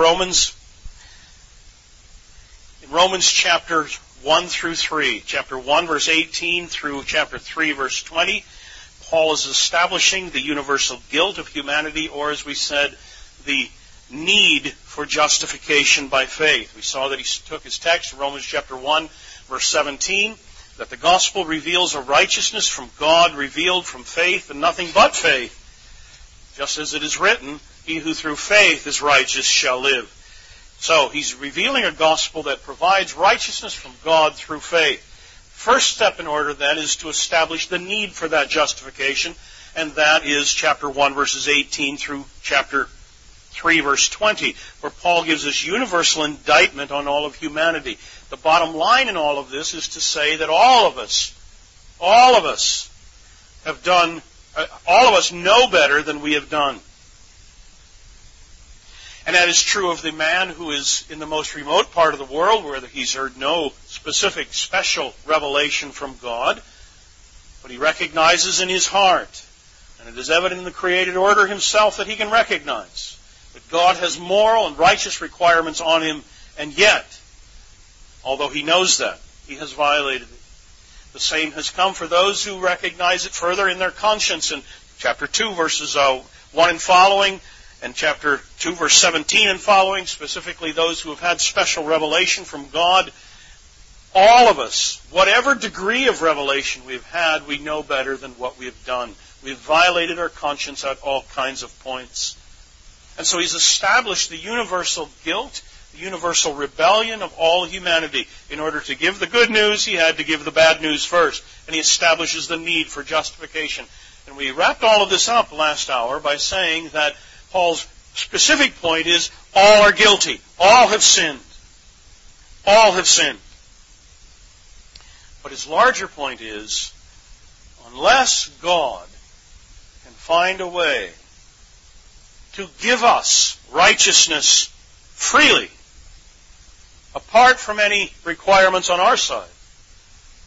Romans, in Romans chapter 1 through 3, chapter 1 verse 18 through chapter 3 verse 20, Paul is establishing the universal guilt of humanity, or as we said, the need for justification by faith. We saw that he took his text, Romans chapter 1, verse 17, that the gospel reveals a righteousness from God revealed from faith and nothing but faith. Just as it is written, he who through faith is righteous shall live. So he's revealing a gospel that provides righteousness from God through faith. First step in order then is to establish the need for that justification, and that is chapter 1 verses 18 through chapter 3 verse 20, where Paul gives this universal indictment on all of humanity. The bottom line in all of this is to say that all of us, all of us have done, uh, all of us know better than we have done. And that is true of the man who is in the most remote part of the world where he's heard no specific, special revelation from God, but he recognizes in his heart, and it is evident in the created order himself that he can recognize that God has moral and righteous requirements on him, and yet, although he knows that, he has violated it. The same has come for those who recognize it further in their conscience. In chapter 2, verses uh, 1 and following, and chapter 2, verse 17 and following, specifically those who have had special revelation from God, all of us, whatever degree of revelation we've had, we know better than what we have done. We've violated our conscience at all kinds of points. And so he's established the universal guilt, the universal rebellion of all humanity. In order to give the good news, he had to give the bad news first. And he establishes the need for justification. And we wrapped all of this up last hour by saying that Paul's specific point is all are guilty. All have sinned. All have sinned. But his larger point is unless God can find a way to give us righteousness freely, apart from any requirements on our side,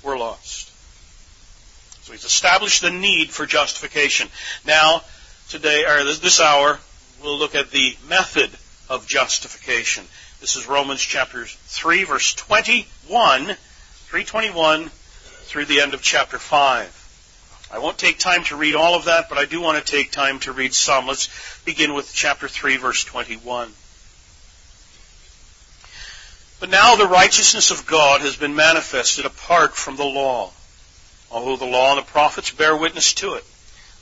we're lost. So he's established the need for justification. Now, today, or this hour, we'll look at the method of justification. This is Romans chapter 3, verse 21, 321 through the end of chapter 5. I won't take time to read all of that, but I do want to take time to read some. Let's begin with chapter 3, verse 21. But now the righteousness of God has been manifested apart from the law, although the law and the prophets bear witness to it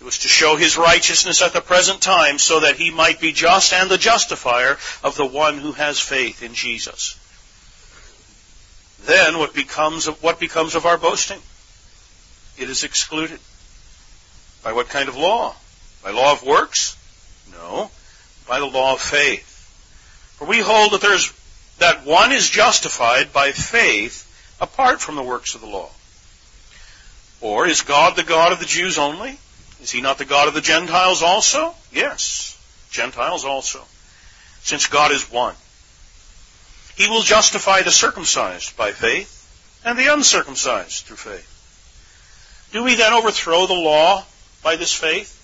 it was to show his righteousness at the present time so that he might be just and the justifier of the one who has faith in Jesus. Then what becomes of, what becomes of our boasting? It is excluded. By what kind of law? By law of works? No. By the law of faith. For we hold that there's that one is justified by faith apart from the works of the law. Or is God the God of the Jews only? Is he not the God of the Gentiles also? Yes, Gentiles also. Since God is one. He will justify the circumcised by faith and the uncircumcised through faith. Do we then overthrow the law by this faith?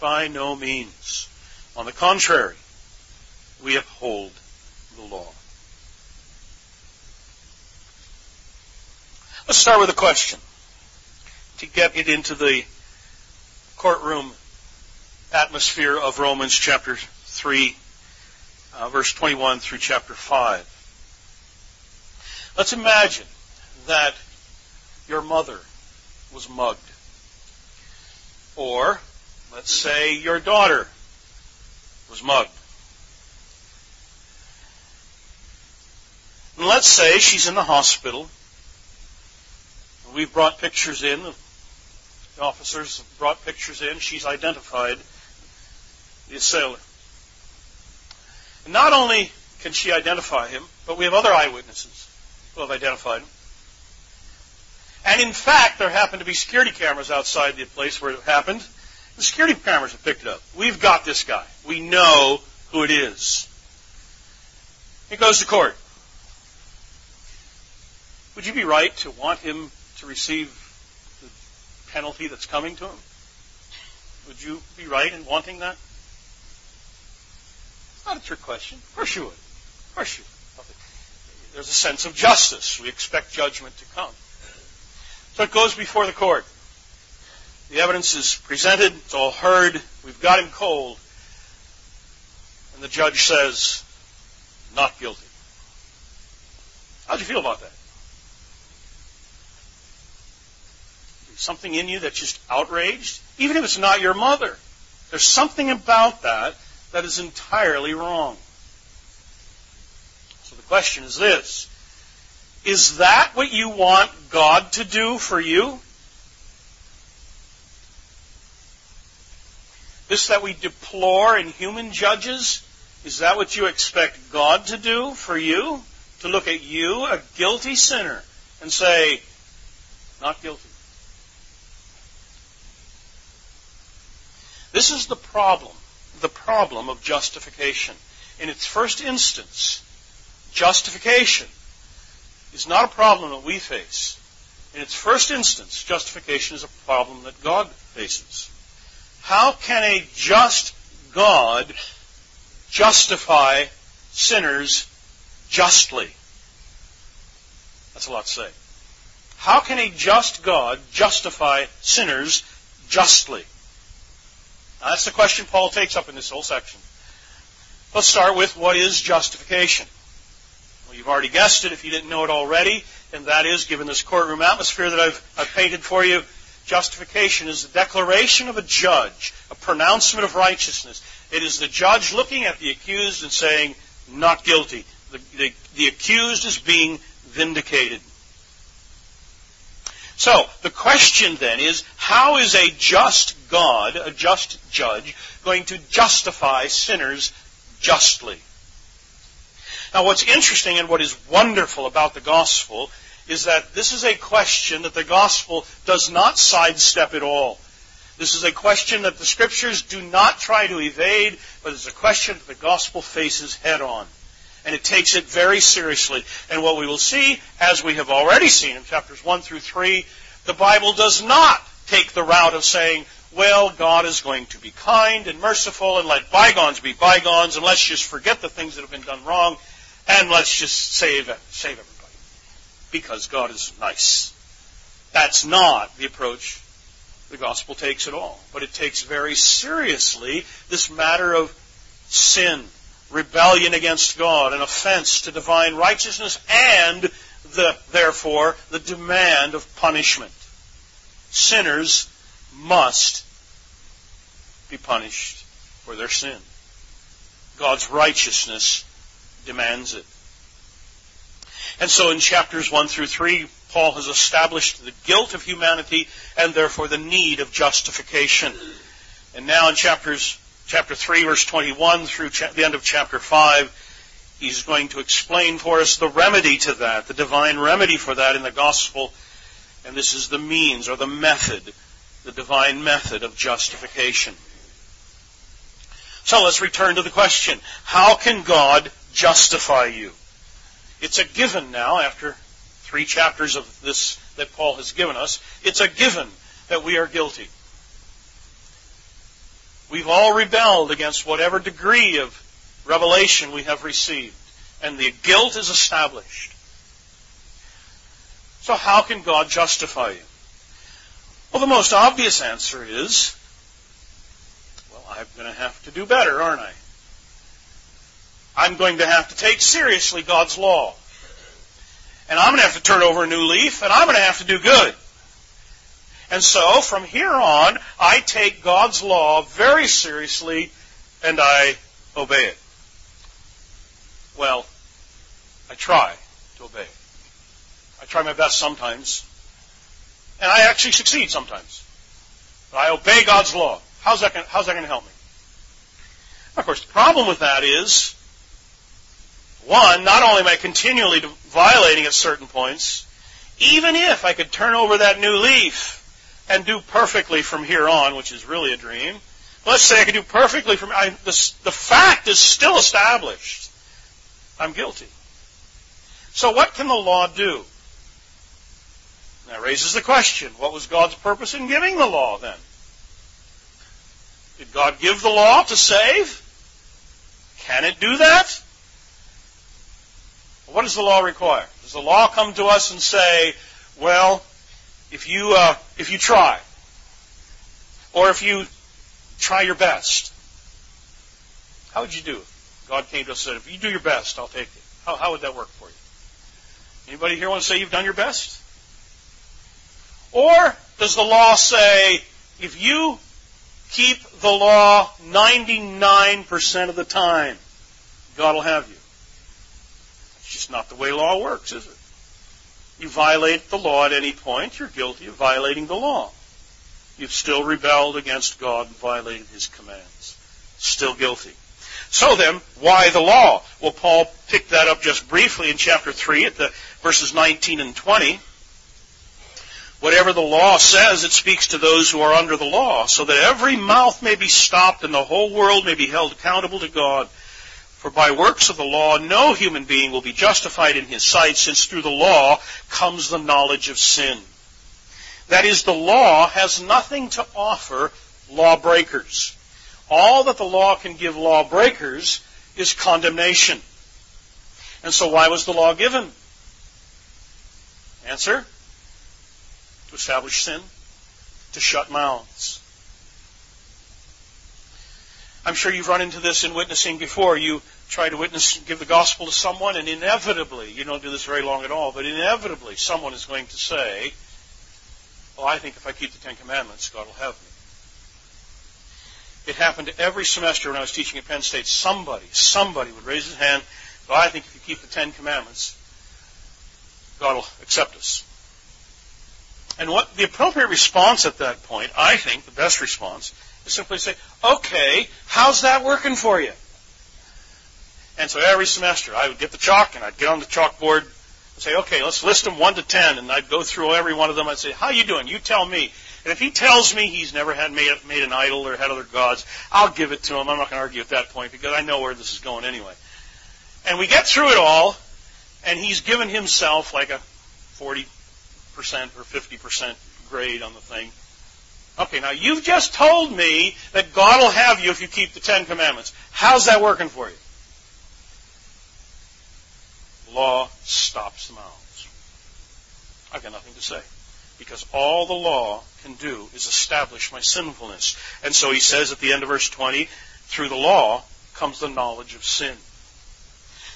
By no means. On the contrary, we uphold the law. Let's start with a question to get it into the courtroom atmosphere of Romans chapter 3, uh, verse 21 through chapter 5. Let's imagine that your mother was mugged. Or, let's say your daughter was mugged. And let's say she's in the hospital. We've brought pictures in of the officers brought pictures in. She's identified the assailant. And not only can she identify him, but we have other eyewitnesses who have identified him. And in fact, there happened to be security cameras outside the place where it happened. The security cameras have picked it up. We've got this guy. We know who it is. He goes to court. Would you be right to want him to receive penalty that's coming to him? Would you be right in wanting that? It's not a trick question. Of course you would. Of course you would. There's a sense of justice. We expect judgment to come. So it goes before the court. The evidence is presented, it's all heard, we've got him cold. And the judge says, not guilty. How'd you feel about that? Something in you that's just outraged? Even if it's not your mother. There's something about that that is entirely wrong. So the question is this. Is that what you want God to do for you? This that we deplore in human judges, is that what you expect God to do for you? To look at you, a guilty sinner, and say, not guilty. This is the problem, the problem of justification. In its first instance, justification is not a problem that we face. In its first instance, justification is a problem that God faces. How can a just God justify sinners justly? That's a lot to say. How can a just God justify sinners justly? Now, that's the question Paul takes up in this whole section. Let's start with what is justification. Well, you've already guessed it if you didn't know it already, and that is, given this courtroom atmosphere that I've, I've painted for you, Justification is the declaration of a judge, a pronouncement of righteousness. It is the judge looking at the accused and saying, not guilty. The, the, the accused is being vindicated. So, the question then is, how is a just God, a just judge, going to justify sinners justly? Now, what's interesting and what is wonderful about the gospel is that this is a question that the gospel does not sidestep at all. This is a question that the scriptures do not try to evade, but it's a question that the gospel faces head on. And it takes it very seriously. And what we will see, as we have already seen in chapters 1 through 3, the Bible does not take the route of saying, well, God is going to be kind and merciful and let bygones be bygones and let's just forget the things that have been done wrong and let's just save, save everything because God is nice. That's not the approach the gospel takes at all. But it takes very seriously this matter of sin, rebellion against God, an offense to divine righteousness, and the, therefore, the demand of punishment. Sinners must be punished for their sin. God's righteousness demands it. And so in chapters 1 through 3, Paul has established the guilt of humanity and therefore the need of justification. And now in chapters, chapter 3, verse 21 through cha- the end of chapter 5, he's going to explain for us the remedy to that, the divine remedy for that in the gospel. And this is the means or the method, the divine method of justification. So let's return to the question. How can God justify you? It's a given now after three chapters of this that Paul has given us. It's a given that we are guilty. We've all rebelled against whatever degree of revelation we have received, and the guilt is established. So how can God justify you? Well, the most obvious answer is, I'm going to have to do better, aren't I? I'm going to have to take seriously God's law. And I'm going to have to turn over a new leaf, and I'm going to have to do good. And so, from here on, I take God's law very seriously, and I obey it. Well, I try to obey it. I try my best sometimes, and I actually succeed sometimes. But I obey God's law. How's that, how's that going to help me? Of course, the problem with that is One, not only am I continually violating at certain points, even if I could turn over that new leaf and do perfectly from here on, which is really a dream, let's say I could do perfectly from, I, the, the fact is still established. I'm guilty. So what can the law do? That raises the question, what was God's purpose in giving the law then? Did God give the law to save? Can it do that? What does the law require? Does the law come to us and say, well, if you, uh, if you try, or if you try your best, how would you do it? God came to us and said, if you do your best, I'll take it. How, how would that work for you? Anybody here want to say you've done your best? Or does the law say, if you keep the law 99% of the time, God will have you? It's just not the way law works, is it? You violate the law at any point, you're guilty of violating the law. You've still rebelled against God and violated His commands. Still guilty. So then, why the law? Well, Paul picked that up just briefly in chapter 3 at the verses 19 and 20. Whatever the law says, it speaks to those who are under the law, so that every mouth may be stopped and the whole world may be held accountable to God. For by works of the law, no human being will be justified in his sight, since through the law comes the knowledge of sin. That is, the law has nothing to offer lawbreakers. All that the law can give lawbreakers is condemnation. And so why was the law given? Answer? To establish sin, to shut mouths. I'm sure you've run into this in witnessing before. You try to witness, give the gospel to someone, and inevitably, you don't do this very long at all, but inevitably someone is going to say, Well, I think if I keep the Ten Commandments, God will have me. It happened every semester when I was teaching at Penn State. Somebody, somebody would raise his hand, Well, I think if you keep the Ten Commandments, God will accept us. And what the appropriate response at that point, I think, the best response, is simply say, okay, how's that working for you? And so every semester I would get the chalk and I'd get on the chalkboard and say, okay, let's list them one to ten, and I'd go through every one of them. I'd say, how are you doing? You tell me. And if he tells me he's never had made, made an idol or had other gods, I'll give it to him. I'm not going to argue at that point because I know where this is going anyway. And we get through it all, and he's given himself like a 40% or 50% grade on the thing. Okay, now you've just told me that God will have you if you keep the Ten Commandments. How's that working for you? Law stops the mouths. I've got nothing to say. Because all the law can do is establish my sinfulness. And so he says at the end of verse 20, through the law comes the knowledge of sin.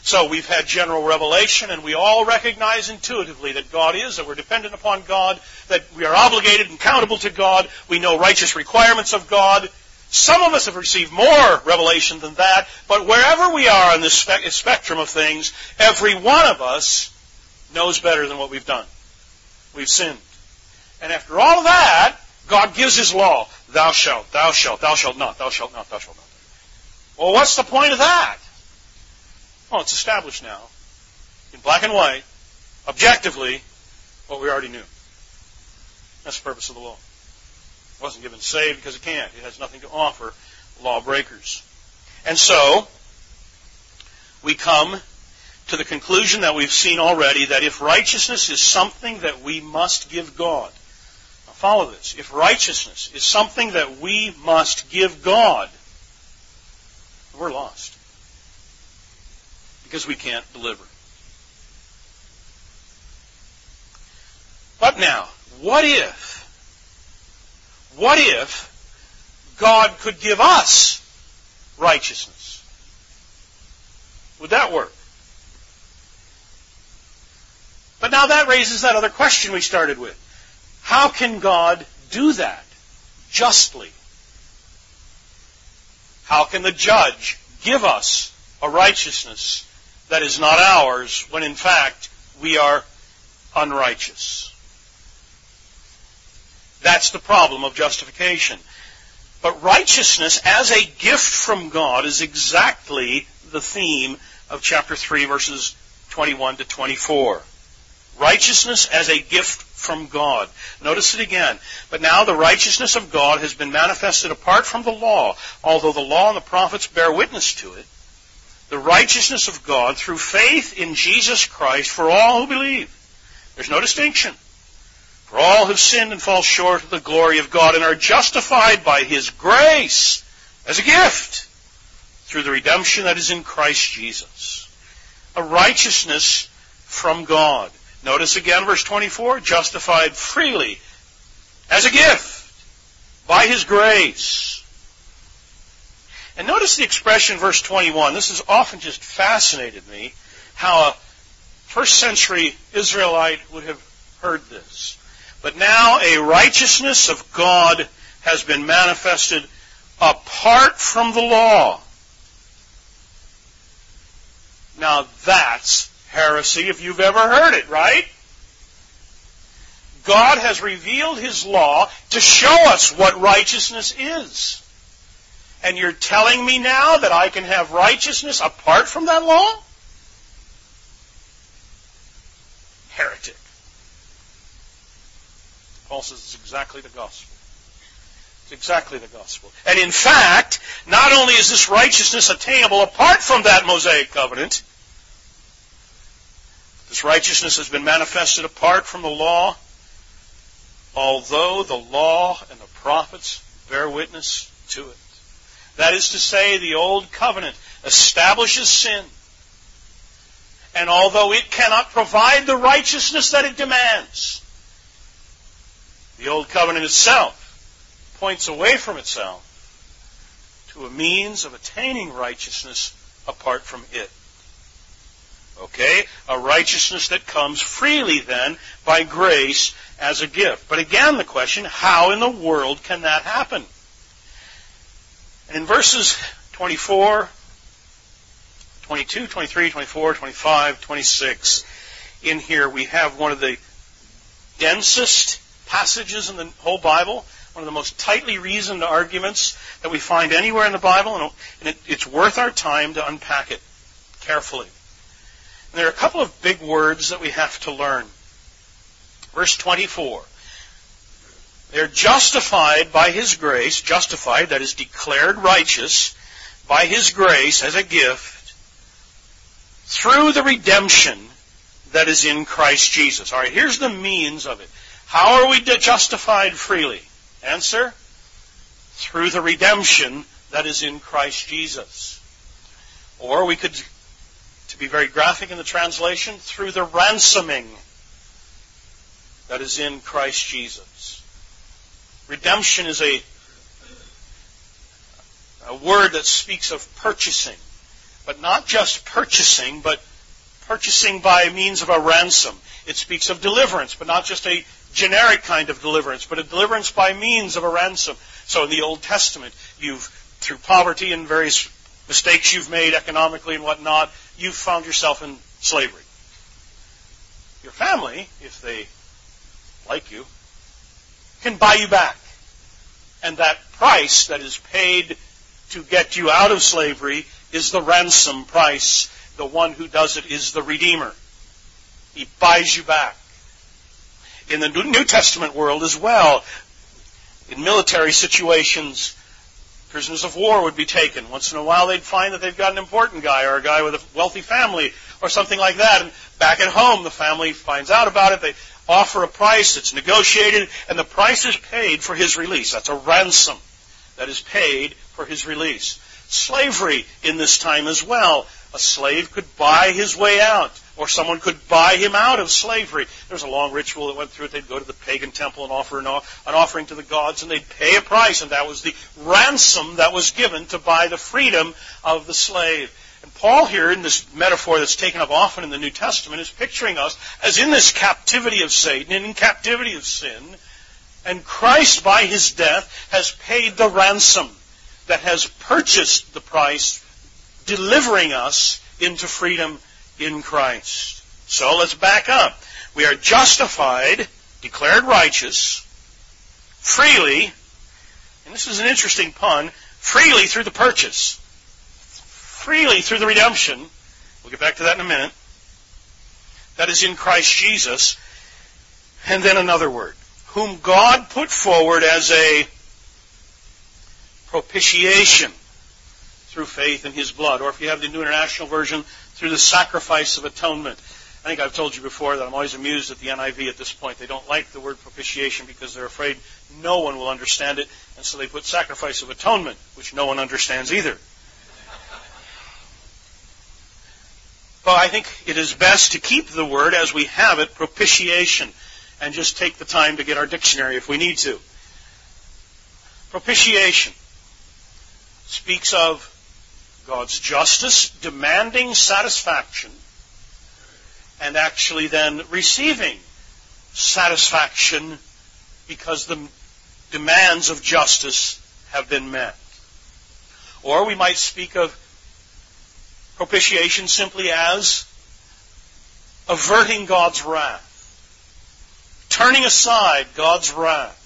So we've had general revelation, and we all recognize intuitively that God is, that we're dependent upon God, that we are obligated and accountable to God. We know righteous requirements of God. Some of us have received more revelation than that, but wherever we are on this spe- spectrum of things, every one of us knows better than what we've done. We've sinned. And after all of that, God gives His law. Thou shalt, thou shalt, thou shalt not, thou shalt not, thou shalt not. Well, what's the point of that? Well, it's established now, in black and white, objectively, what we already knew. That's the purpose of the law. It wasn't given to save because it can't. It has nothing to offer lawbreakers. And so, we come to the conclusion that we've seen already that if righteousness is something that we must give God, now follow this, if righteousness is something that we must give God, we're lost because we can't deliver. But now, what if, what if God could give us righteousness? Would that work? But now that raises that other question we started with. How can God do that justly? How can the judge give us a righteousness that is not ours when in fact we are unrighteous. That's the problem of justification. But righteousness as a gift from God is exactly the theme of chapter 3, verses 21 to 24. Righteousness as a gift from God. Notice it again. But now the righteousness of God has been manifested apart from the law, although the law and the prophets bear witness to it. The righteousness of God through faith in Jesus Christ for all who believe. There's no distinction. For all have sinned and fall short of the glory of God and are justified by His grace as a gift through the redemption that is in Christ Jesus. A righteousness from God. Notice again verse 24, justified freely as a gift by His grace. And notice the expression verse 21. This has often just fascinated me how a first century Israelite would have heard this. But now a righteousness of God has been manifested apart from the law. Now that's heresy if you've ever heard it, right? God has revealed His law to show us what righteousness is. And you're telling me now that I can have righteousness apart from that law? Heretic. Paul says it's exactly the gospel. It's exactly the gospel. And in fact, not only is this righteousness attainable apart from that Mosaic covenant, this righteousness has been manifested apart from the law, although the law and the prophets bear witness to it. That is to say, the old covenant establishes sin. And although it cannot provide the righteousness that it demands, the old covenant itself points away from itself to a means of attaining righteousness apart from it. Okay? A righteousness that comes freely then by grace as a gift. But again, the question, how in the world can that happen? And in verses 24, 22, 23, 24, 25, 26, in here we have one of the densest passages in the whole Bible, one of the most tightly reasoned arguments that we find anywhere in the Bible, and it, it's worth our time to unpack it carefully. And there are a couple of big words that we have to learn. Verse 24. They're justified by His grace, justified, that is declared righteous, by His grace as a gift, through the redemption that is in Christ Jesus. Alright, here's the means of it. How are we justified freely? Answer, through the redemption that is in Christ Jesus. Or we could to be very graphic in the translation, through the ransoming that is in Christ Jesus. Redemption is a, a word that speaks of purchasing, but not just purchasing, but purchasing by means of a ransom. It speaks of deliverance, but not just a generic kind of deliverance, but a deliverance by means of a ransom. So in the Old Testament, you've, through poverty and various mistakes you've made economically and whatnot, you've found yourself in slavery. Your family, if they like you, can buy you back. And that price that is paid to get you out of slavery is the ransom price. The one who does it is the Redeemer. He buys you back. In the New Testament world as well, in military situations, Prisoners of war would be taken. Once in a while they'd find that they've got an important guy or a guy with a wealthy family or something like that. And back at home, the family finds out about it. They offer a price. It's negotiated and the price is paid for his release. That's a ransom that is paid for his release. Slavery in this time as well. A slave could buy his way out or someone could buy him out of slavery. There was a long ritual that went through it. They'd go to the pagan temple and offer an offering to the gods, and they'd pay a price, and that was the ransom that was given to buy the freedom of the slave. And Paul here, in this metaphor that's taken up often in the New Testament, is picturing us as in this captivity of Satan and in captivity of sin, and Christ, by his death, has paid the ransom that has purchased the price, delivering us into freedom in Christ. So let's back up. We are justified, declared righteous, freely, and this is an interesting pun, freely through the purchase, freely through the redemption We'll get back to that in a minute. That is in Christ Jesus. And then another word. Whom God put forward as a propitiation through faith in His blood. Or if you have the New International Version, through the sacrifice of atonement. I think I've told you before that I'm always amused at the NIV at this point. They don't like the word propitiation because they're afraid no one will understand it, and so they put sacrifice of atonement, which no one understands either. But I think it is best to keep the word as we have it, propitiation, and just take the time to get our dictionary if we need to. Propitiation speaks of God's justice demanding satisfaction and actually then receiving satisfaction because the demands of justice have been met. Or we might speak of propitiation simply as averting God's wrath, turning aside God's wrath.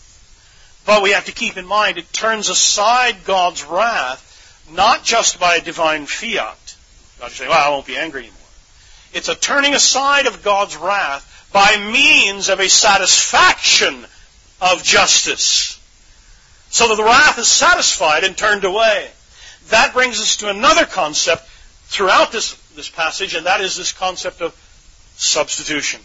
But we have to keep in mind it turns aside God's wrath not just by a divine fiat. God saying, well, I won't be angry anymore. It's a turning aside of God's wrath by means of a satisfaction of justice. So that the wrath is satisfied and turned away. That brings us to another concept throughout this, this passage, and that is this concept of substitution.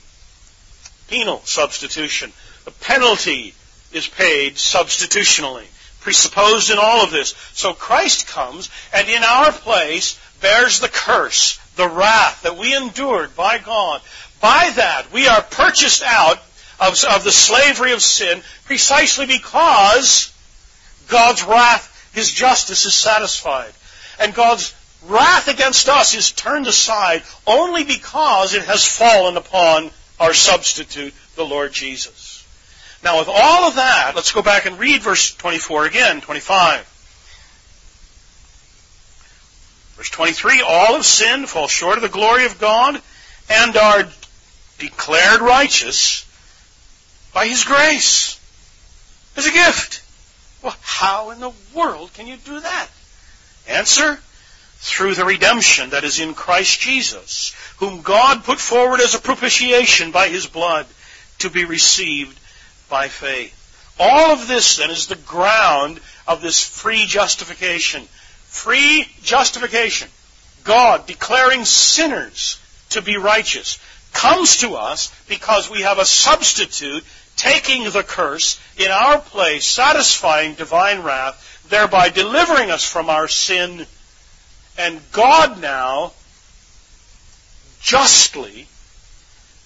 Penal substitution. The penalty is paid substitutionally, presupposed in all of this. So Christ comes and in our place bears the curse, the wrath that we endured by God. By that, we are purchased out of, of the slavery of sin precisely because God's wrath, His justice is satisfied. And God's wrath against us is turned aside only because it has fallen upon our substitute, the Lord Jesus. Now with all of that, let's go back and read verse 24 again, 25. Verse 23, all have sinned, fall short of the glory of God, and are declared righteous by His grace. As a gift. Well, how in the world can you do that? Answer, through the redemption that is in Christ Jesus, whom God put forward as a propitiation by His blood to be received by faith. All of this then is the ground of this free justification Free justification. God declaring sinners to be righteous comes to us because we have a substitute taking the curse in our place, satisfying divine wrath, thereby delivering us from our sin. And God now justly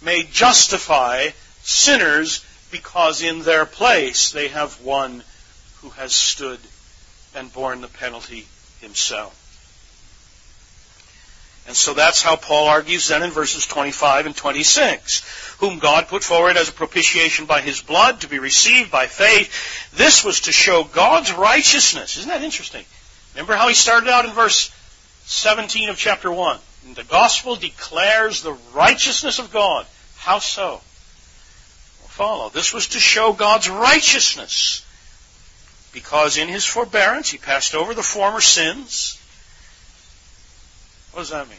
may justify sinners because in their place they have one who has stood and borne the penalty himself. And so that's how Paul argues then in verses 25 and 26. Whom God put forward as a propitiation by his blood to be received by faith. This was to show God's righteousness. Isn't that interesting? Remember how he started out in verse 17 of chapter 1. And the gospel declares the righteousness of God. How so? Follow. This was to show God's righteousness because in his forbearance he passed over the former sins. What does that mean?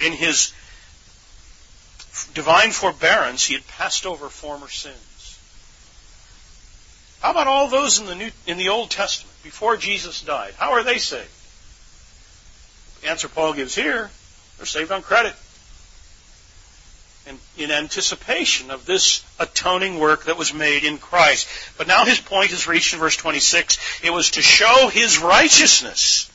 In his divine forbearance, he had passed over former sins. How about all those in the New, in the Old Testament before Jesus died? How are they saved? The answer Paul gives here: they're saved on credit in anticipation of this atoning work that was made in Christ. But now his point is reached in verse 26. It was to show his righteousness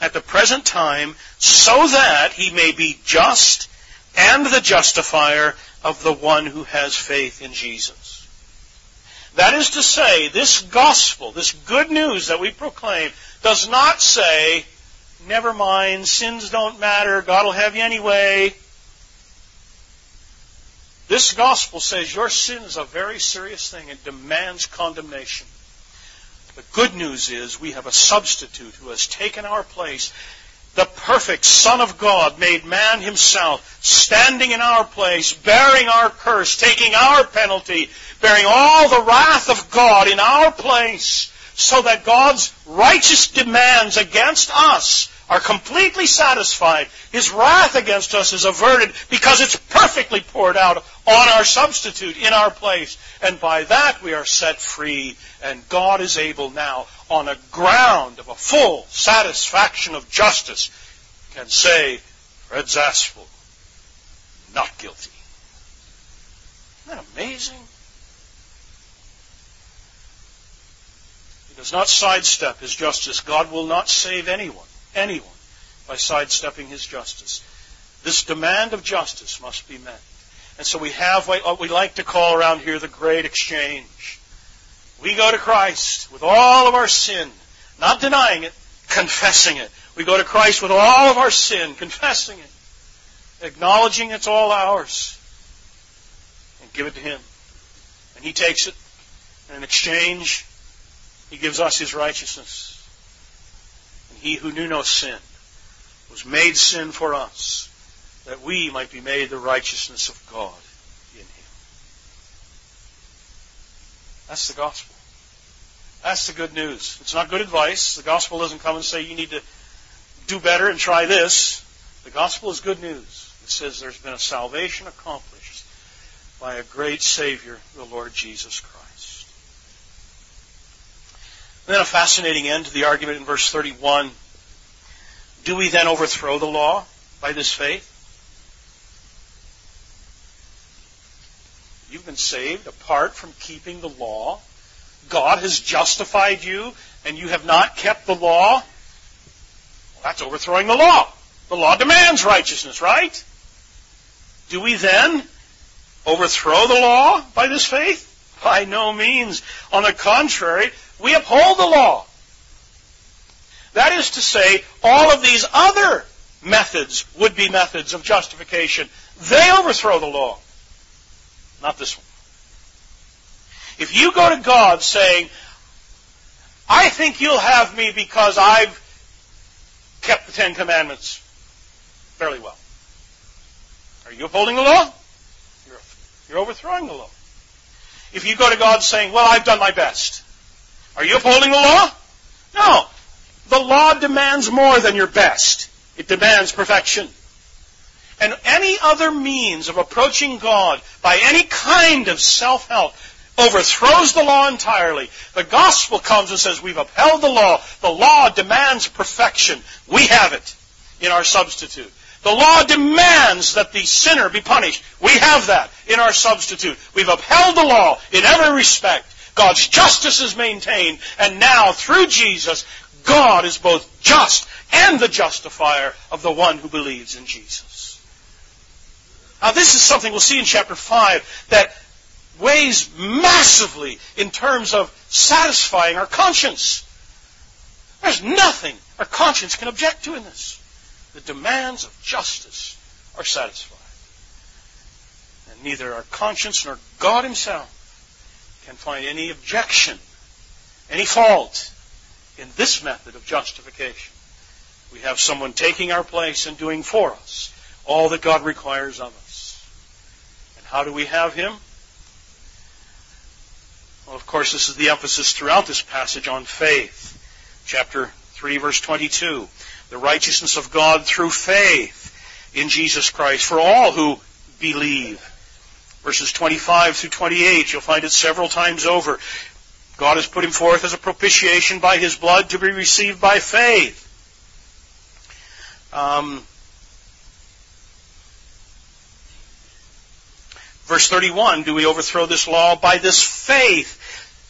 at the present time so that he may be just and the justifier of the one who has faith in Jesus. That is to say, this gospel, this good news that we proclaim, does not say, never mind, sins don't matter, God will have you anyway, this gospel says your sin is a very serious thing. It demands condemnation. The good news is we have a substitute who has taken our place. The perfect Son of God made man himself, standing in our place, bearing our curse, taking our penalty, bearing all the wrath of God in our place, so that God's righteous demands against us are completely satisfied. His wrath against us is averted because it's perfectly poured out on our substitute in our place. And by that we are set free. And God is able now, on a ground of a full satisfaction of justice, can say, Fred Zaspel, not guilty. Isn't that amazing? He does not sidestep his justice. God will not save anyone anyone by sidestepping his justice. This demand of justice must be met. And so we have what we like to call around here the great exchange. We go to Christ with all of our sin, not denying it, confessing it. We go to Christ with all of our sin, confessing it, acknowledging it's all ours, and give it to Him. And He takes it, and in exchange, He gives us His righteousness he who knew no sin was made sin for us, that we might be made the righteousness of God in him. That's the gospel. That's the good news. It's not good advice. The gospel doesn't come and say you need to do better and try this. The gospel is good news. It says there's been a salvation accomplished by a great Savior, the Lord Jesus Christ. And then a fascinating end to the argument in verse 31. Do we then overthrow the law by this faith? You've been saved apart from keeping the law. God has justified you and you have not kept the law. Well, that's overthrowing the law. The law demands righteousness, right? Do we then overthrow the law by this faith? By no means. On the contrary, we uphold the law. That is to say, all of these other methods would be methods of justification. They overthrow the law. Not this one. If you go to God saying, I think you'll have me because I've kept the Ten Commandments fairly well. Are you upholding the law? You're, overthrowing the law. If you go to God saying, well, I've done my best. Are you upholding the law? No. The law demands more than your best. It demands perfection. And any other means of approaching God by any kind of self-help overthrows the law entirely. The gospel comes and says, we've upheld the law. The law demands perfection. We have it in our substitute. The law demands that the sinner be punished. We have that in our substitute. We've upheld the law in every respect. God's justice is maintained. And now, through Jesus, God is both just and the justifier of the one who believes in Jesus. Now, this is something we'll see in chapter 5 that weighs massively in terms of satisfying our conscience. There's nothing our conscience can object to in this. The demands of justice are satisfied. And neither our conscience nor God Himself can find any objection, any fault in this method of justification. We have someone taking our place and doing for us all that God requires of us. And how do we have Him? Well, of course, this is the emphasis throughout this passage on faith. Chapter 3, verse 22. The righteousness of God through faith in Jesus Christ for all who believe verses 25 through 28. You'll find it several times over. God has put him forth as a propitiation by his blood to be received by faith. Um, verse 31, do we overthrow this law by this faith?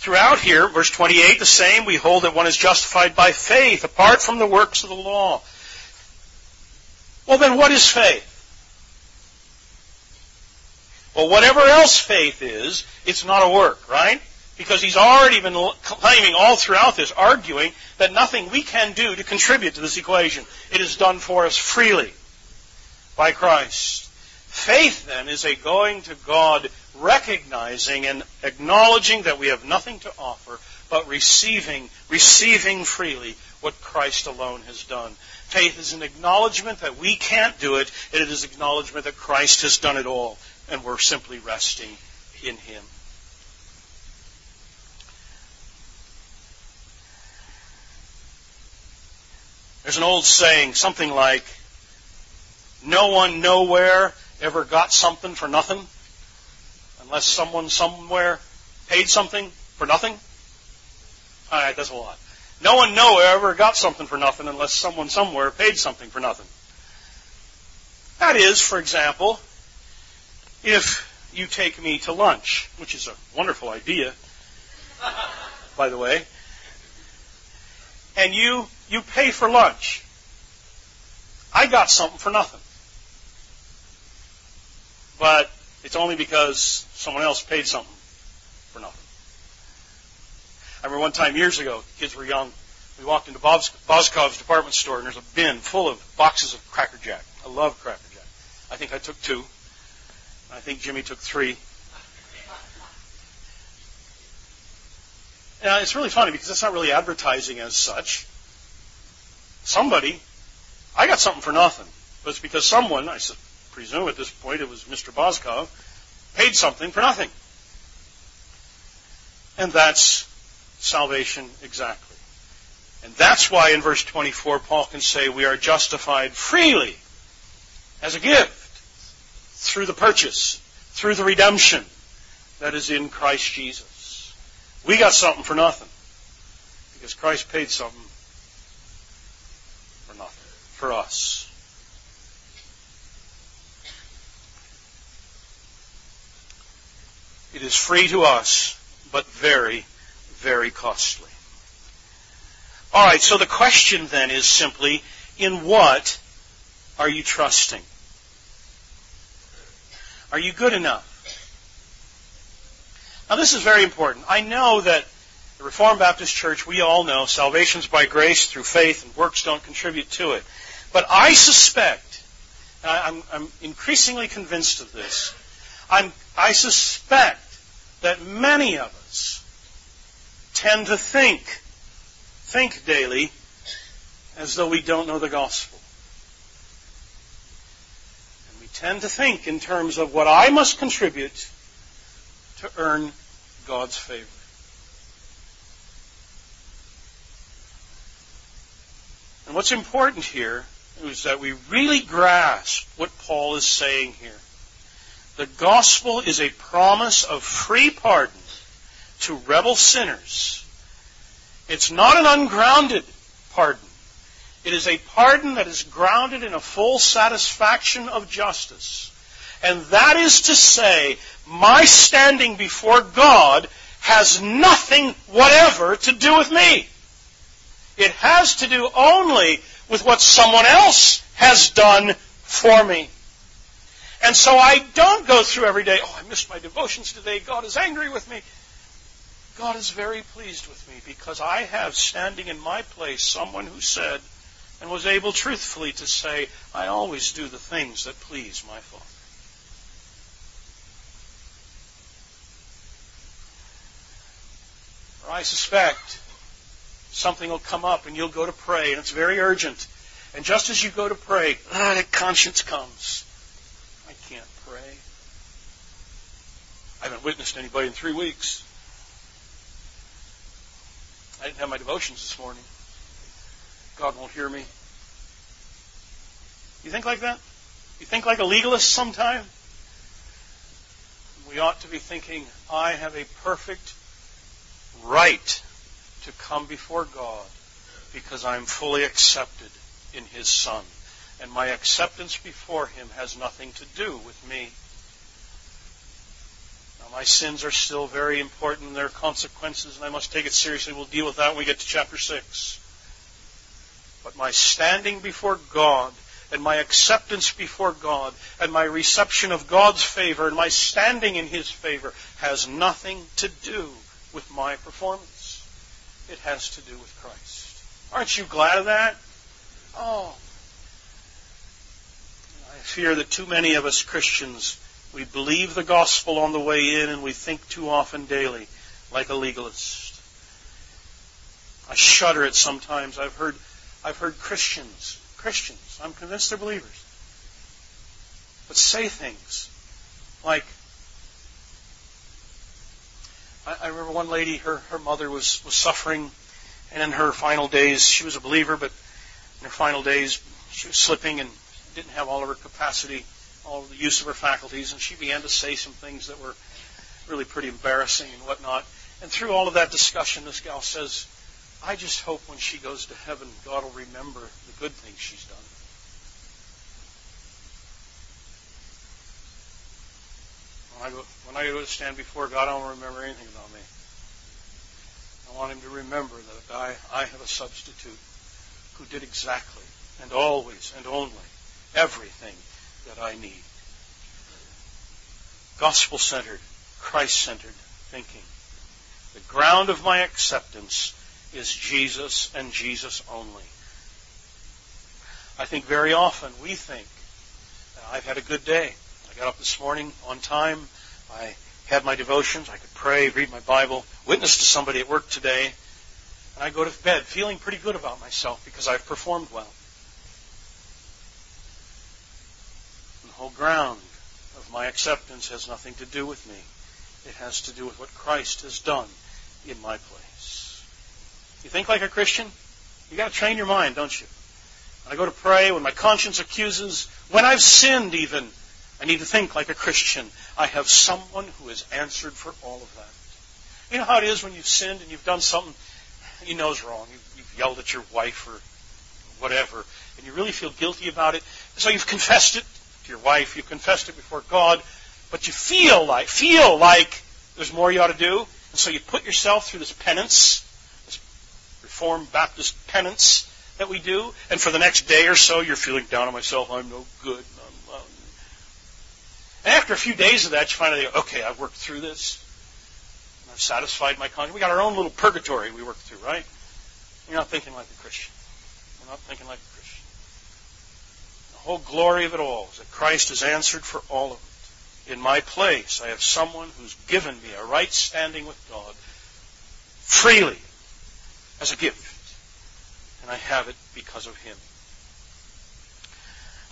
Throughout here, verse 28, the same, we hold that one is justified by faith, apart from the works of the law. Well then, what is faith? Well, whatever else faith is, it's not a work, right? Because he's already been claiming all throughout this, arguing that nothing we can do to contribute to this equation. It is done for us freely by Christ. Faith, then, is a going to God, recognizing and acknowledging that we have nothing to offer, but receiving, receiving freely what Christ alone has done. Faith is an acknowledgement that we can't do it, and it is acknowledgement that Christ has done it all and we're simply resting in Him. There's an old saying, something like, no one nowhere ever got something for nothing unless someone somewhere paid something for nothing. All right, that's a lot. No one nowhere ever got something for nothing unless someone somewhere paid something for nothing. That is, for example, if you take me to lunch, which is a wonderful idea, by the way, and you, you pay for lunch. I got something for nothing. But it's only because someone else paid something for nothing. I remember one time years ago, the kids were young, we walked into Bob's, Boscov's department store and there's a bin full of boxes of Cracker Jack. I love Cracker Jack. I think I took two. I think Jimmy took three. Now, it's really funny because it's not really advertising as such. Somebody, I got something for nothing. But it's because someone, I presume at this point it was Mr. Boscov, paid something for nothing. And that's salvation exactly. And that's why in verse 24 Paul can say we are justified freely as a gift through the purchase, through the redemption that is in Christ Jesus. We got something for nothing because Christ paid something for nothing, for us. It is free to us, but very, very costly. All right, so the question then is simply, in what are you trusting? Are you good enough? Now this is very important. I know that the Reformed Baptist Church, we all know salvation's by grace through faith and works don't contribute to it. But I suspect, I'm, I'm increasingly convinced of this, I suspect that many of us tend to think, think daily, as though we don't know the gospel. And we tend to think in terms of what I must contribute to earn God's favor. And what's important here is that we really grasp what Paul is saying here. The gospel is a promise of free pardon to rebel sinners. It's not an ungrounded pardon. It is a pardon that is grounded in a full satisfaction of justice. And that is to say, my standing before God has nothing whatever to do with me. It has to do only with what someone else has done for me. And so I don't go through every day, oh, I missed my devotions today. God is angry with me. God is very pleased with me because I have standing in my place someone who said and was able truthfully to say, I always do the things that please my Father. Or I suspect something will come up and you'll go to pray and it's very urgent. And just as you go to pray, ah, conscience comes. I can't pray. I haven't witnessed anybody in three weeks. I didn't have my devotions this morning. God won't hear me. You think like that? You think like a legalist sometime? We ought to be thinking, I have a perfect right to come before God because I'm fully accepted in His Son. And my acceptance before Him has nothing to do with me. Now, my sins are still very important in their consequences, and I must take it seriously. We'll deal with that when we get to chapter 6. But my standing before God and my acceptance before God and my reception of God's favor and my standing in His favor has nothing to do with my performance. It has to do with Christ. Aren't you glad of that? Oh. I fear that too many of us Christians, we believe the gospel on the way in and we think too often daily like a legalist. I shudder at sometimes. I've heard, I've heard Christians, Christians, I'm convinced they're believers, but say things like, I, remember one lady, her, her mother was, was suffering, and in her final days, she was a believer, but In her final days, she was slipping and didn't have all of her capacity, all the use of her faculties, and she began to say some things that were really pretty embarrassing and whatnot. And through all of that discussion, this gal says, I just hope when she goes to heaven, God will remember the good things she's done. When I go, when I go to stand before God, I don't remember anything about me. I want him to remember that I, I have a substitute who did exactly and always and only everything that I need. Gospel centered, Christ centered thinking. The ground of my acceptance is Jesus and Jesus only. I think very often we think, uh, I've had a good day. I got up this morning on time. I had my devotions. I could pray, read my Bible, witness to somebody at work today. And I go to bed feeling pretty good about myself because I've performed well. And the whole ground of my acceptance has nothing to do with me. It has to do with what Christ has done in my place. You think like a Christian? You got to train your mind, don't you? When I go to pray, when my conscience accuses, when I've sinned even, I need to think like a Christian. I have someone who has answered for all of that. You know how it is when you've sinned and you've done something you know is wrong. You've yelled at your wife or whatever, and you really feel guilty about it. So you've confessed it to your wife, you've confessed it before God, but you feel like feel like there's more you ought to do, and so you put yourself through this penance, this Reformed Baptist penance that we do, and for the next day or so you're feeling down on myself. I'm no good. And after a few days of that, you finally go, okay, I've worked through this. I've satisfied my conscience. We got our own little purgatory we work through, right? You're not thinking like a Christian. You're not thinking like a Christian. The whole glory of it all is that Christ has answered for all of it. In my place, I have someone who's given me a right standing with God freely as a gift. And I have it because of him.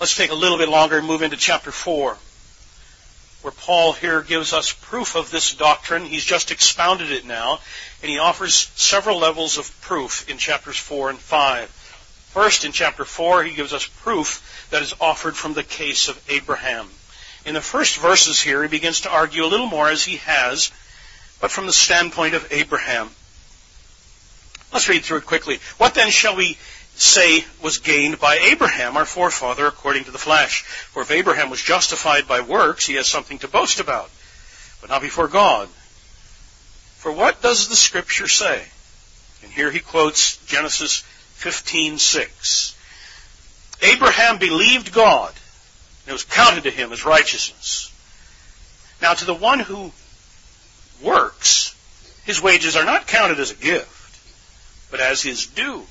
Let's take a little bit longer and move into chapter 4 where Paul here gives us proof of this doctrine. He's just expounded it now, and he offers several levels of proof in chapters 4 and 5. First, in chapter 4, he gives us proof that is offered from the case of Abraham. In the first verses here, he begins to argue a little more as he has, but from the standpoint of Abraham. Let's read through it quickly. What then shall we say was gained by Abraham, our forefather, according to the flesh. For if Abraham was justified by works, he has something to boast about, but not before God. For what does the Scripture say? And here he quotes Genesis 15:6. Abraham believed God, and it was counted to him as righteousness. Now, to the one who works, his wages are not counted as a gift, but as his due.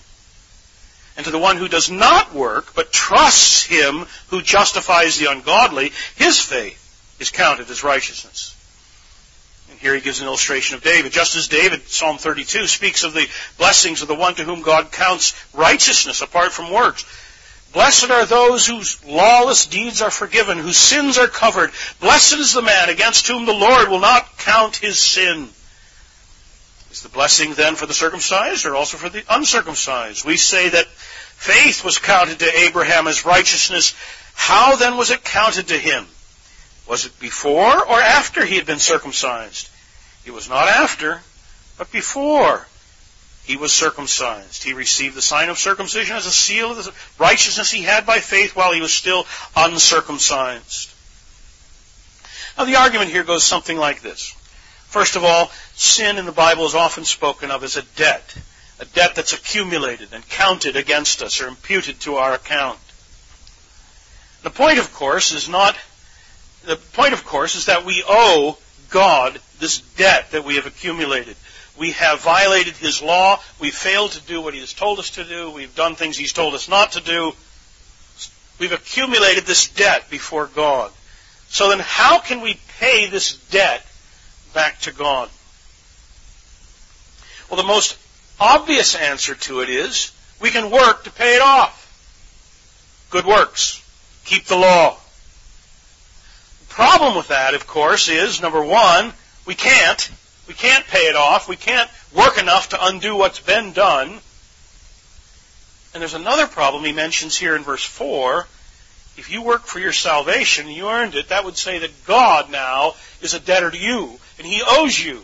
And to the one who does not work, but trusts him who justifies the ungodly, his faith is counted as righteousness. And here he gives an illustration of David. Just as David, Psalm 32, speaks of the blessings of the one to whom God counts righteousness apart from works. Blessed are those whose lawless deeds are forgiven, whose sins are covered. Blessed is the man against whom the Lord will not count his sin. Is the blessing then for the circumcised or also for the uncircumcised? We say that faith was counted to Abraham as righteousness. How then was it counted to him? Was it before or after he had been circumcised? It was not after, but before he was circumcised. He received the sign of circumcision as a seal of the righteousness he had by faith while he was still uncircumcised. Now the argument here goes something like this. First of all, sin in the Bible is often spoken of as a debt, a debt that's accumulated and counted against us or imputed to our account. The point, of course, is not, the point, of course, is that we owe God this debt that we have accumulated. We have violated His law. We've failed to do what He has told us to do. We've done things He's told us not to do. We've accumulated this debt before God. So then how can we pay this debt back to God? Well, the most obvious answer to it is we can work to pay it off. Good works. Keep the law. Problem with that, of course, is number one, we can't. We can't pay it off. We can't work enough to undo what's been done. And there's another problem he mentions here in verse 4. If you work for your salvation, you earned it, that would say that God now is a debtor to you, and he owes you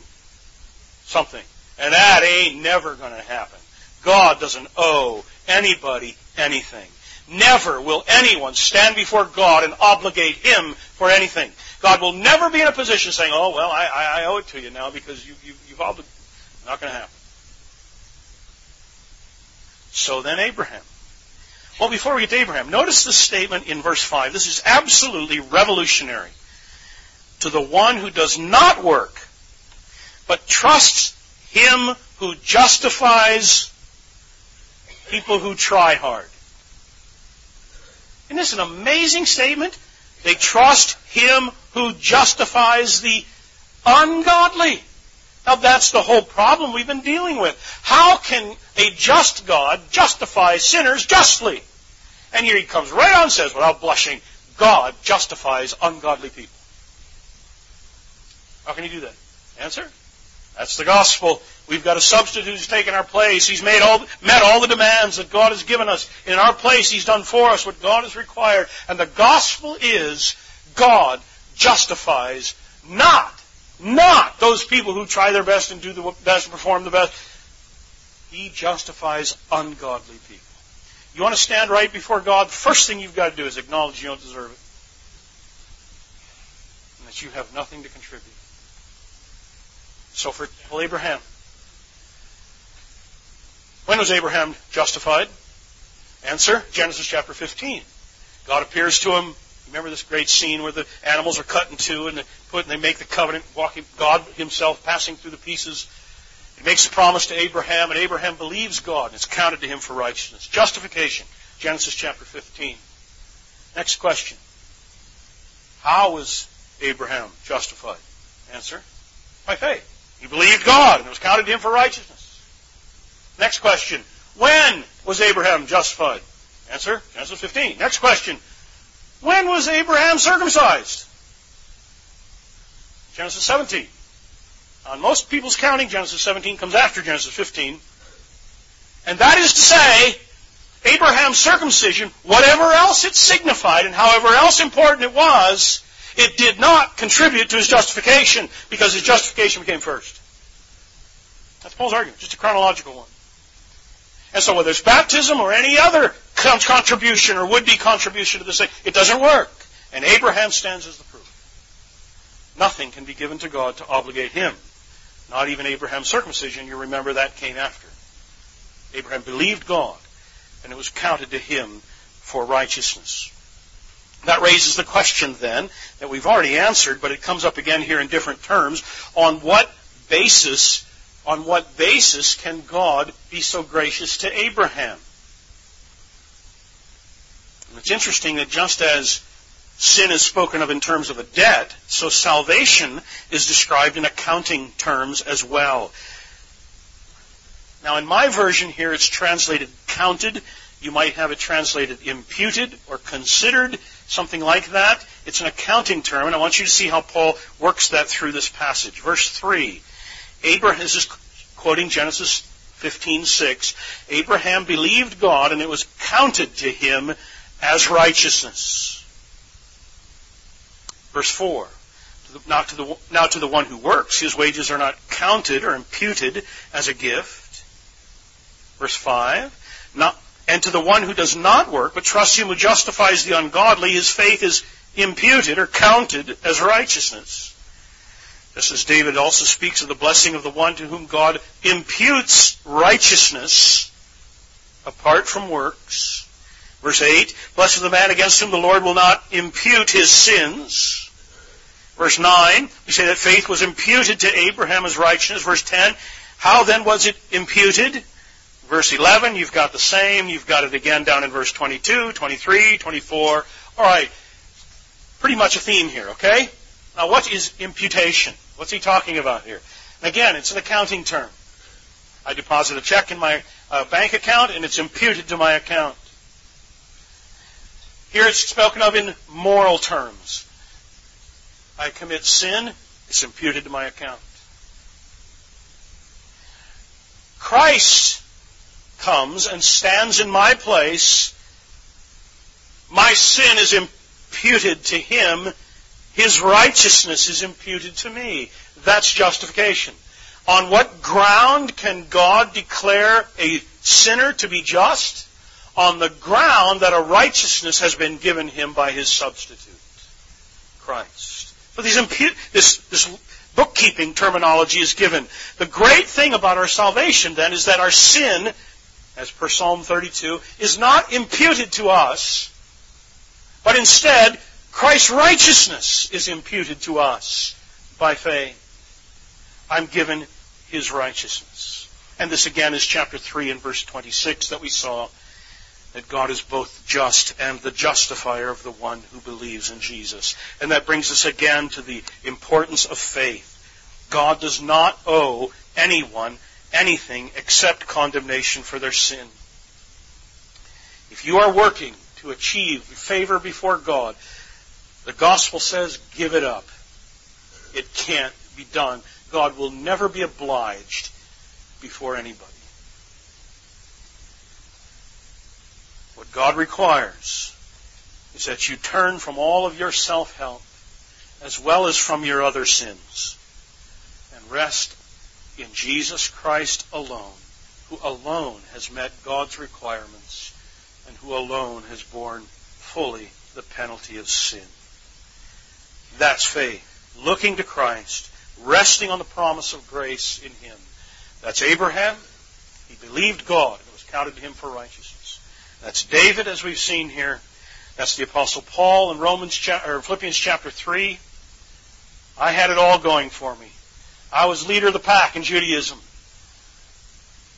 something. And that ain't never going to happen. God doesn't owe anybody anything. Never will anyone stand before God and obligate him for anything. God will never be in a position saying, oh, well, I, I owe it to you now because you, you, you've obligated. Not going to happen. So then Abraham. Well, before we get to Abraham, notice the statement in verse 5. This is absolutely revolutionary. To the one who does not work, but trusts him who justifies people who try hard. Isn't this an amazing statement? They trust him who justifies the ungodly. Now that's the whole problem we've been dealing with. How can a just God justify sinners justly? And here he comes right on and says, without blushing, God justifies ungodly people. How can he do that? Answer? That's the gospel. We've got a substitute who's taken our place. He's made all, met all the demands that God has given us. In our place, He's done for us what God has required. And the gospel is God justifies not, not those people who try their best and do the best and perform the best. He justifies ungodly people. You want to stand right before God? First thing you've got to do is acknowledge you don't deserve it. And that you have nothing to contribute. So for Abraham. When was Abraham justified? Answer, Genesis chapter 15. God appears to him. Remember this great scene where the animals are cut in two and they put and they make the covenant, walking God himself passing through the pieces. He makes a promise to Abraham, and Abraham believes God, and it's counted to him for righteousness. Justification, Genesis chapter 15. Next question. How was Abraham justified? Answer, by faith. He believed God, and it was counted to him for righteousness. Next question. When was Abraham justified? Answer, Genesis 15. Next question. When was Abraham circumcised? Genesis 17. On most people's counting, Genesis 17 comes after Genesis 15. And that is to say, Abraham's circumcision, whatever else it signified and however else important it was, it did not contribute to his justification because his justification became first. That's Paul's argument, just a chronological one. And so whether it's baptism or any other contribution or would-be contribution to this thing, it doesn't work. And Abraham stands as the proof. Nothing can be given to God to obligate him. Not even Abraham's circumcision, you remember that came after. Abraham believed God, and it was counted to him for righteousness. That raises the question then that we've already answered, but it comes up again here in different terms. On what basis, on what basis can God be so gracious to Abraham? And it's interesting that just as sin is spoken of in terms of a debt, so salvation is described in accounting terms as well. Now, in my version here, it's translated counted. You might have it translated imputed or considered something like that. It's an accounting term, and I want you to see how Paul works that through this passage. Verse 3. Abraham, is quoting Genesis 15:6. Abraham believed God, and it was counted to him as righteousness. Verse 4. Now to, the, now to the one who works, his wages are not counted or imputed as a gift. Verse 5. Not, and to the one who does not work, but trusts him who justifies the ungodly, his faith is imputed or counted as righteousness. Just as David also speaks of the blessing of the one to whom God imputes righteousness apart from works. Verse 8, Blessed is the man against whom the Lord will not impute his sins. Verse 9, we say that faith was imputed to Abraham as righteousness. Verse 10, how then was it imputed? Verse 11, you've got the same. You've got it again down in verse 22, 23, 24. All right. Pretty much a theme here, okay? Now, what is imputation? What's he talking about here? Again, it's an accounting term. I deposit a check in my uh, bank account and it's imputed to my account. Here it's spoken of in moral terms. I commit sin, it's imputed to my account. Christ comes and stands in my place, my sin is imputed to him, his righteousness is imputed to me. That's justification. On what ground can God declare a sinner to be just? On the ground that a righteousness has been given him by his substitute, Christ. So impu- this, this bookkeeping terminology is given. The great thing about our salvation then is that our sin, as per Psalm 32, is not imputed to us, but instead Christ's righteousness is imputed to us by faith. I'm given his righteousness. And this again is chapter 3 and verse 26 that we saw that God is both just and the justifier of the one who believes in Jesus. And that brings us again to the importance of faith. God does not owe anyone anything except condemnation for their sin. If you are working to achieve favor before God, the gospel says give it up. It can't be done. God will never be obliged before anybody. What God requires is that you turn from all of your self-help as well as from your other sins and rest in Jesus Christ alone, who alone has met God's requirements and who alone has borne fully the penalty of sin. That's faith. Looking to Christ, resting on the promise of grace in Him. That's Abraham. He believed God. It was counted to him for righteousness. That's David, as we've seen here. That's the Apostle Paul in Romans or Philippians chapter 3. I had it all going for me. I was leader of the pack in Judaism.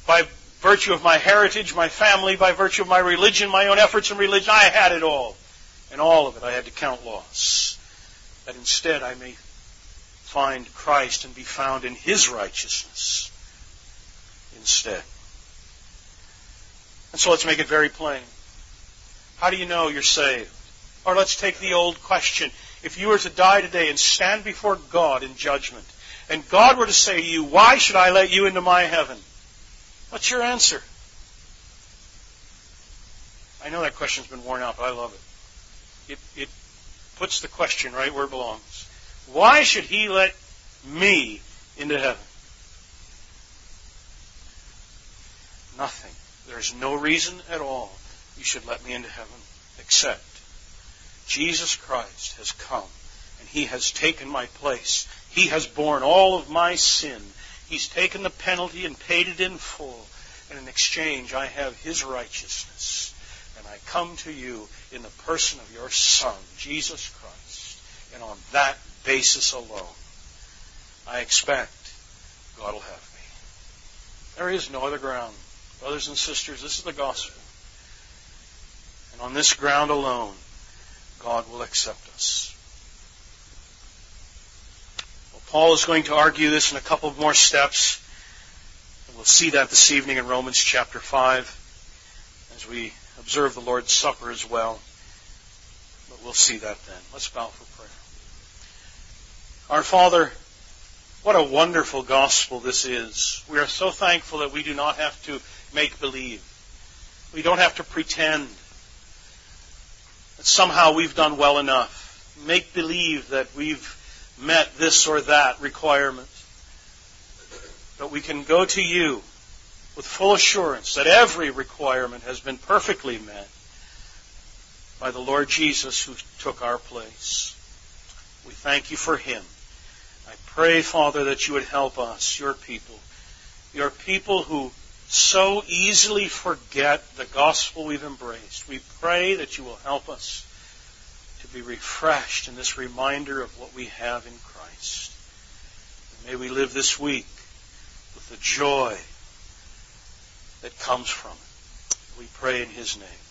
By virtue of my heritage, my family, by virtue of my religion, my own efforts in religion, I had it all. And all of it I had to count loss. That instead I may find Christ and be found in His righteousness instead. And so let's make it very plain. How do you know you're saved? Or let's take the old question. If you were to die today and stand before God in judgment, and God were to say to you, Why should I let you into my heaven? What's your answer? I know that question's been worn out, but I love it. It, it puts the question right where it belongs. Why should he let me into heaven? Nothing. There's no reason at all you should let me into heaven except Jesus Christ has come and he has taken my place. He has borne all of my sin. He's taken the penalty and paid it in full. And in exchange, I have his righteousness. Come to you in the person of your Son, Jesus Christ. And on that basis alone, I expect God will have me. There is no other ground. Brothers and sisters, this is the gospel. And on this ground alone, God will accept us. Well, Paul is going to argue this in a couple of more steps. And we'll see that this evening in Romans chapter 5 as we observe the Lord's Supper as well. But we'll see that then. Let's bow for prayer. Our Father, what a wonderful gospel this is. We are so thankful that we do not have to make believe. We don't have to pretend that somehow we've done well enough. Make believe that we've met this or that requirement. But we can go to you with full assurance that every requirement has been perfectly met by the Lord Jesus who took our place. We thank you for him. I pray, Father, that you would help us, your people, your people who so easily forget the gospel we've embraced. We pray that you will help us to be refreshed in this reminder of what we have in Christ. And may we live this week with the joy that comes from it. We pray in His name.